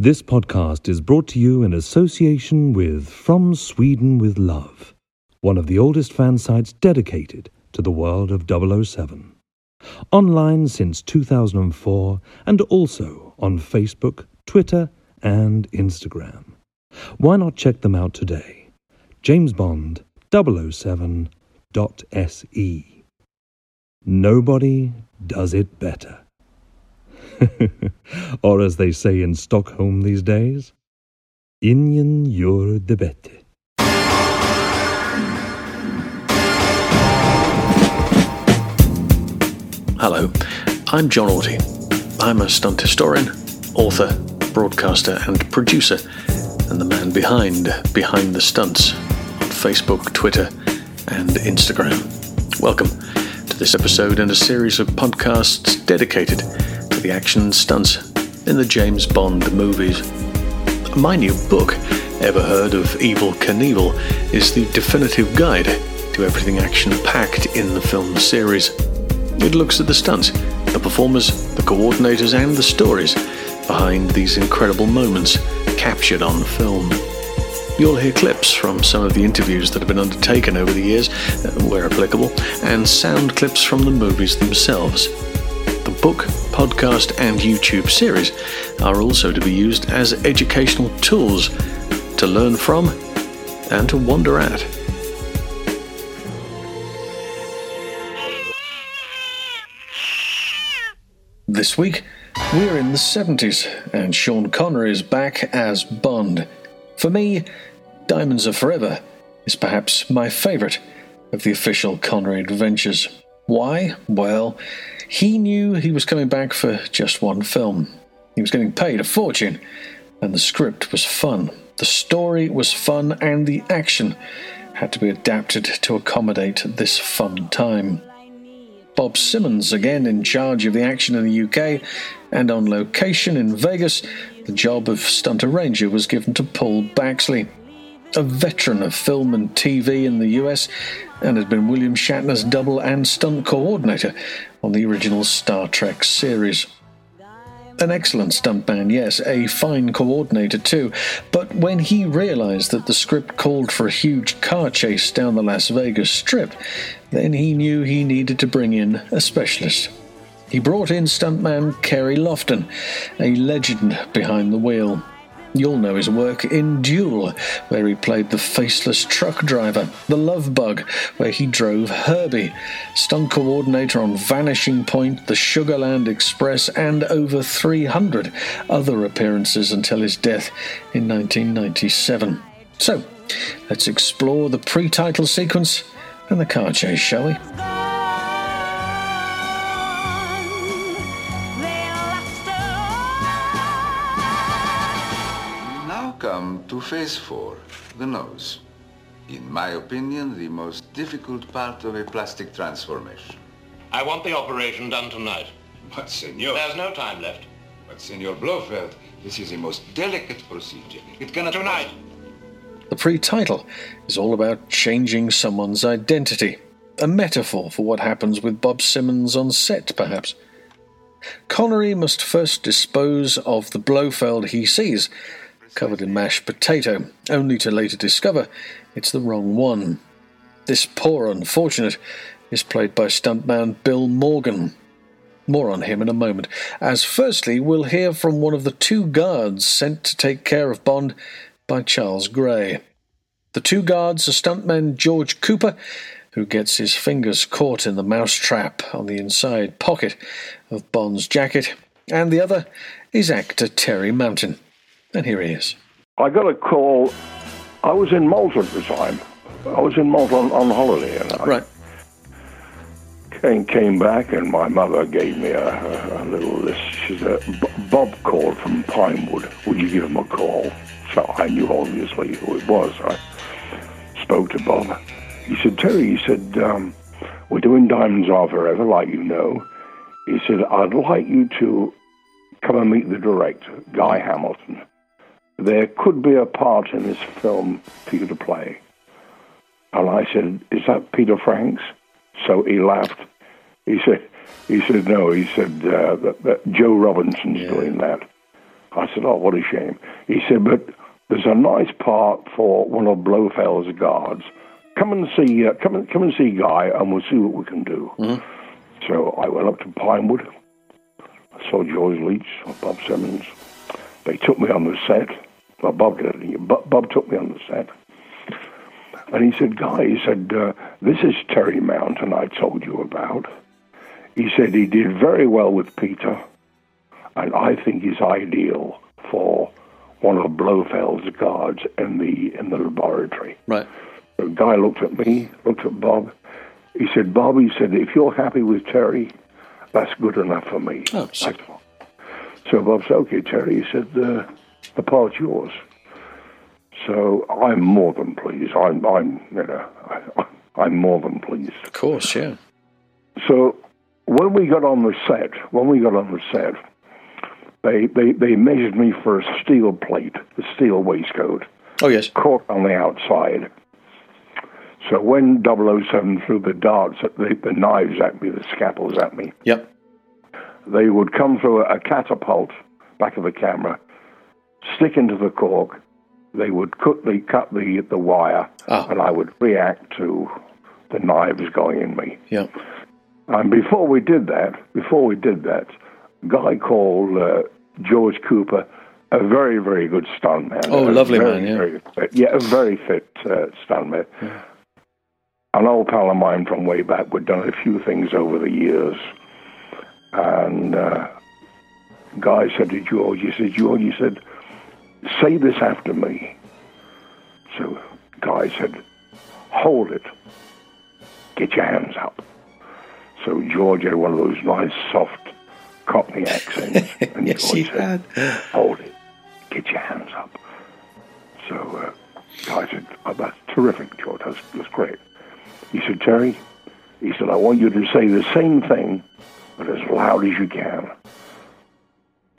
This podcast is brought to you in association with From Sweden with Love, one of the oldest fan sites dedicated to the world of 007. Online since 2004 and also on Facebook, Twitter, and Instagram. Why not check them out today? James Bond 007.se. Nobody does it better. or as they say in Stockholm these days, Ingen gör det bättre. Hello, I'm Jon Auty. I'm a stunt historian, author, broadcaster, and producer, and the man behind Behind the Stunts on Facebook, Twitter, and Instagram. Welcome to this episode and a series of podcasts dedicated the action stunts in the James Bond movies. My new book, Ever Heard of Evel Knievel, is the definitive guide to everything action packed in the film series. It looks at the stunts, the performers, the coordinators, and the stories behind these incredible moments captured on film. You'll hear clips from some of the interviews that have been undertaken over the years, uh, where applicable, and sound clips from the movies themselves. The book, podcast, and YouTube series are also to be used as educational tools to learn from and to wonder at. This week, we're in the 70s, and Sean Connery is back as Bond. For me, Diamonds Are Forever is perhaps my favourite of the official Connery adventures. Why? Well, he knew he was coming back for just one film. He was getting paid a fortune, and the script was fun. The story was fun, and the action had to be adapted to accommodate this fun time. Bob Simmons, again in charge of the action in the UK, and on location in Vegas, the job of stunt arranger was given to Paul Baxley, a veteran of film and TV in the US, and had been William Shatner's double and stunt coordinator on the original Star Trek series. An excellent stuntman, yes, a fine coordinator too, but when he realized that the script called for a huge car chase down the Las Vegas Strip, then he knew he needed to bring in a specialist. He brought in stuntman Carey Loftin, a legend behind the wheel. You'll know his work in Duel, where he played the faceless truck driver, The Love Bug, where he drove Herbie, stunt coordinator on Vanishing Point, The Sugarland Express, and over 300 other appearances until his death in 1997. So, let's explore the pre title sequence and the car chase, shall we? Phase four, the nose. In my opinion, the most difficult part of a plastic transformation. I want the operation done tonight. But, senor... There's no time left. But, senor Blofeld, this is a most delicate procedure. It cannot... Tonight. The pre title is all about changing someone's identity, a metaphor for what happens with Bob Simmons on set, perhaps. Connery must first dispose of the Blofeld he sees, covered in mashed potato, only to later discover it's the wrong one. This poor unfortunate is played by stuntman Bill Morgan. More on him in a moment, as firstly we'll hear from one of the two guards sent to take care of Bond by Charles Gray. The two guards are stuntman George Cooper, who gets his fingers caught in the mousetrap on the inside pocket of Bond's jacket, and the other is actor Terry Mountain. And here he is. I got a call. I was in Malta at the time. I was in Malta on, on holiday, and I Right. came, came back, and my mother gave me a, a, little list. She said, Bob called from Pinewood. Would you give him a call? So I knew obviously who it was. I spoke to Bob. He said, Terry, he said, um, we're doing Diamonds Are Forever, like you know. He said, I'd like you to come and meet the director, Guy Hamilton. There could be a part in this film for you to play. And I said, Is that Peter Franks? So he laughed. He said, he said, no, he said, uh, that, that Joe Robinson's doing that. I said, oh, what a shame. He said, but there's a nice part for one of Blofeld's guards. Come and see, uh, come and come and see Guy, and we'll see what we can do. So I went up to Pinewood. I saw George Leech, Bob Simmons. They took me on the set. Well, Bob did. Bob, Bob took me on the set. And he said, Guy, he said, uh, this is Terry Mountain I told you about. He said he did very well with Peter, and I think he's ideal for one of Blofeld's guards in the in the laboratory. Right. The guy looked at me, looked at Bob. He said, Bob, he said, if you're happy with Terry, that's good enough for me. Oh, thought. So Bob said, okay, Terry. He said, uh, the part's yours. So I'm more than pleased. I'm, I'm, you know, I, I'm more than pleased. Of course, yeah. So when we got on the set, when we got on the set, they, they, they measured me for a steel plate, a steel waistcoat, Oh, yes. caught on the outside. So when 007 threw the darts, at the, the knives at me, the scalpels at me, Yep. they would come through a catapult back of the camera, stick into the cork. They would cut the cut the the wire, Ah. and I would react to the knives going in me. Yep. And before we did that, before we did that, a guy called uh, George Cooper, a very, very good stuntman. Oh, A lovely very, man, yeah. Very fit, yeah, a very fit uh, stuntman. An old pal of mine from way back. We'd done a few things over the years. And uh, guy said to George, he said, George, he said, say this after me. So guy said, hold it. Get your hands up. So George had one of those nice, soft Cockney accents. And Yes, George he said, had. hold it. Get your hands up. So uh, Guy said, oh, that's terrific, George. That's, that's great. He said, Terry, he said, I want you to say the same thing, but as loud as you can.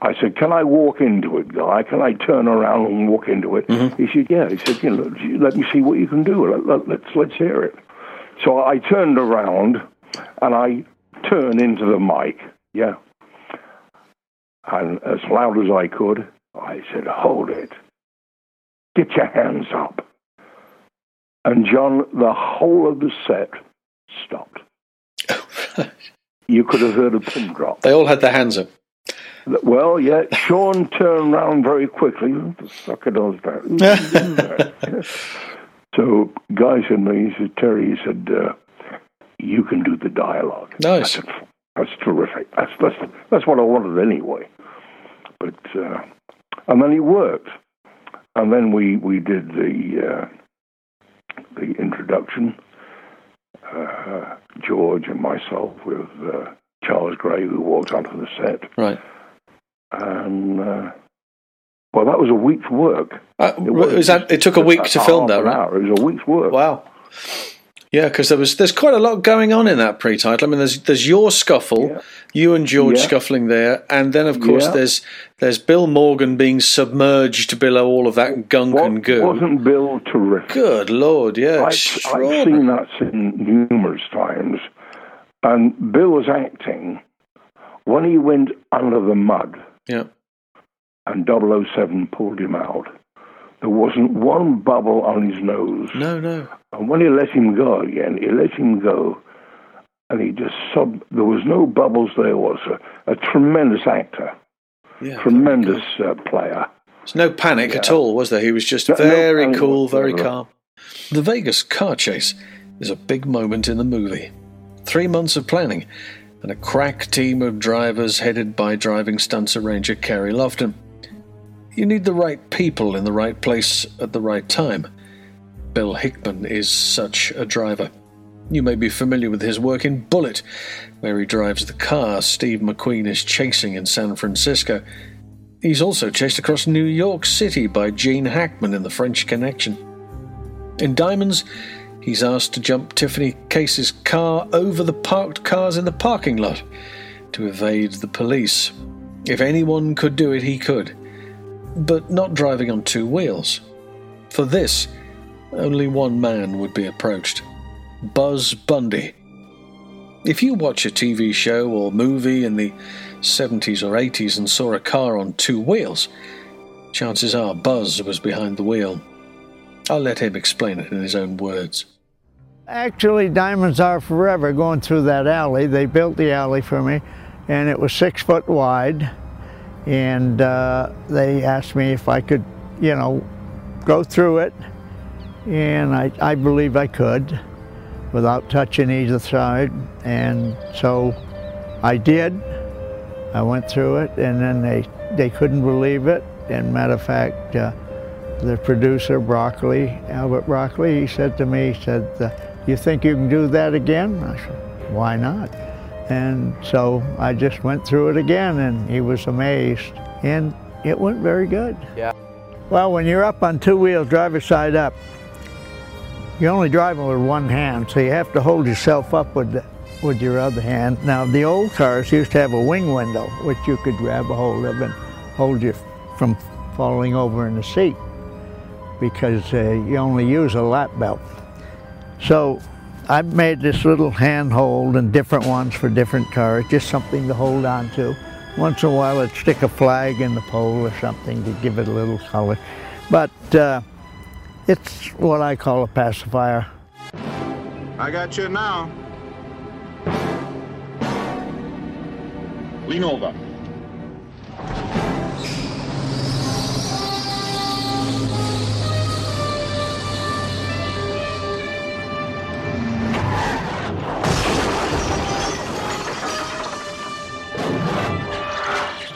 I said, can I walk into it, Guy? Can I turn around and walk into it? Mm-hmm. He said, yeah. He said, you know, let me see what you can do. Let, let, let's, let's hear it. So I turned around and I turned into the mic, yeah. And as loud as I could, I said, hold it. Get your hands up. And John, the whole of the set stopped. You could have heard a pin drop. They all had their hands up. Well, yeah, Sean turned around very quickly. The sucker does that? so, Guy said to me, he said, Terry, he said, uh, you can do the dialogue. Nice. I said, that's terrific. That's, that's, that's what I wanted anyway. But, uh, and then he worked. And then we, we did the, uh, the introduction. Uh, George and myself with uh, Charles Gray, who walked onto the set Right. And uh, well, that was a week's work. Uh, was that, it took a week to film that, right? hour. It was a week's work. Wow. Yeah, because there was there's quite a lot going on in that pre-title. I mean, there's there's your scuffle, Yeah. you and George Yeah. scuffling there, and then of course Yeah. there's there's Bill Morgan being submerged below all of that gunk Wa- and goo. Wasn't Bill terrific? Good lord, yeah, I, I've seen that scene numerous times. And Bill was acting when he went under the mud Yeah, and 007 pulled him out. There wasn't one bubble on his nose. no, no, And when he let him go again, he let him go, and he just sobbed. There was no bubbles there. Was a, a tremendous actor, yeah, tremendous uh, player. There's no panic at all, was there? He was just No- no very panic cool, very calm. The Vegas car chase is a big moment in the movie. Three months of planning and a crack team of drivers headed by driving stunts arranger Carey Loftin. You need the right people in the right place at the right time. Bill Hickman is such a driver. You may be familiar with his work in Bullitt, where he drives the car Steve McQueen is chasing in San Francisco. He's also chased across New York City by Gene Hackman in The French Connection. In Diamonds, he's asked to jump Tiffany Case's car over the parked cars in the parking lot to evade the police. If anyone could do it, he could. But not driving on two wheels. For this, only one man would be approached Buzz Bundy. If you watch a TV show or movie in the 70s or 80s and saw a car on two wheels, chances are Buzz was behind the wheel. I'll let him explain it in his own words. Actually, Diamonds Are Forever going through that alley. They built the alley for me, and it was six foot wide. And uh, they asked me if I could, you know, go through it. And I, I believe I could without touching either side. And so I did. I went through it, and then they, they couldn't believe it. And matter of fact, uh, the producer, Broccoli, Albert Broccoli, he said to me, he said, you think you can do that again? I said, why not? And so I just went through it again and he was amazed. And it went very good. Yeah. Well, when you're up on two wheels, driver's side up, you're only driving with one hand, so you have to hold yourself up with, the, with your other hand. Now, the old cars used to have a wing window, which you could grab a hold of and hold you from falling over in the seat because uh, you only use a lap belt. So I've made this little handhold and different ones for different cars, just something to hold on to. Once in a while I'd stick a flag in the pole or something to give it a little color. But uh, it's what I call a pacifier. I got you now. Lean over.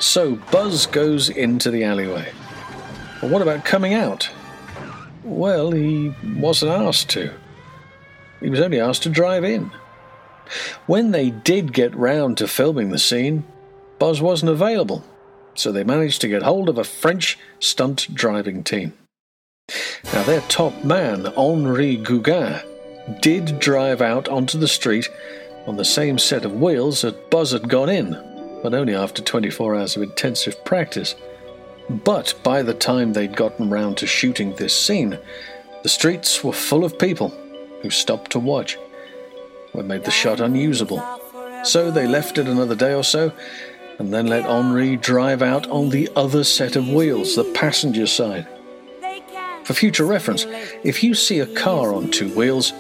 So Buzz goes into the alleyway. What about coming out? Well, he wasn't asked to. He was only asked to drive in. When they did get round to filming the scene, Buzz wasn't available, so they managed to get hold of a French stunt driving team. Now, their top man, Henri Gauguin, did drive out onto the street on the same set of wheels that Buzz had gone in, but only after 24 hours of intensive practice. But by the time they'd gotten round to shooting this scene, the streets were full of people who stopped to watch. What made the shot unusable. So they left it another day or so, and then let Henri drive out on the other set of wheels, the passenger side. For future reference, if you see a car on two wheels,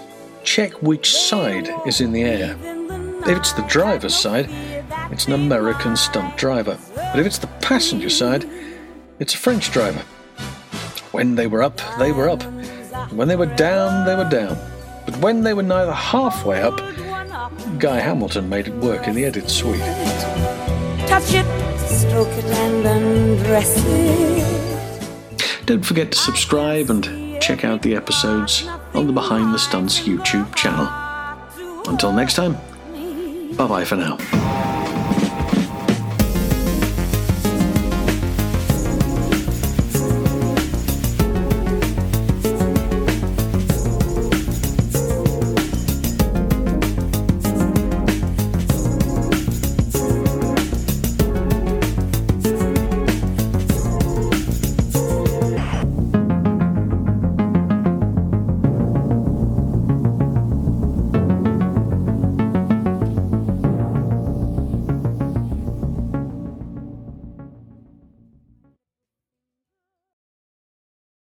check which side is in the air. If it's the driver's side, it's an American stunt driver. But if it's the passenger side, it's a French driver. When they were up, they were up. When they were down, they were down. But when they were neither halfway up, Guy Hamilton made it work in the edit suite. Touch it, stroke it, and undress it. Don't forget to subscribe and check out the episodes on the Behind the Stunts YouTube channel. Until next time, bye bye for now.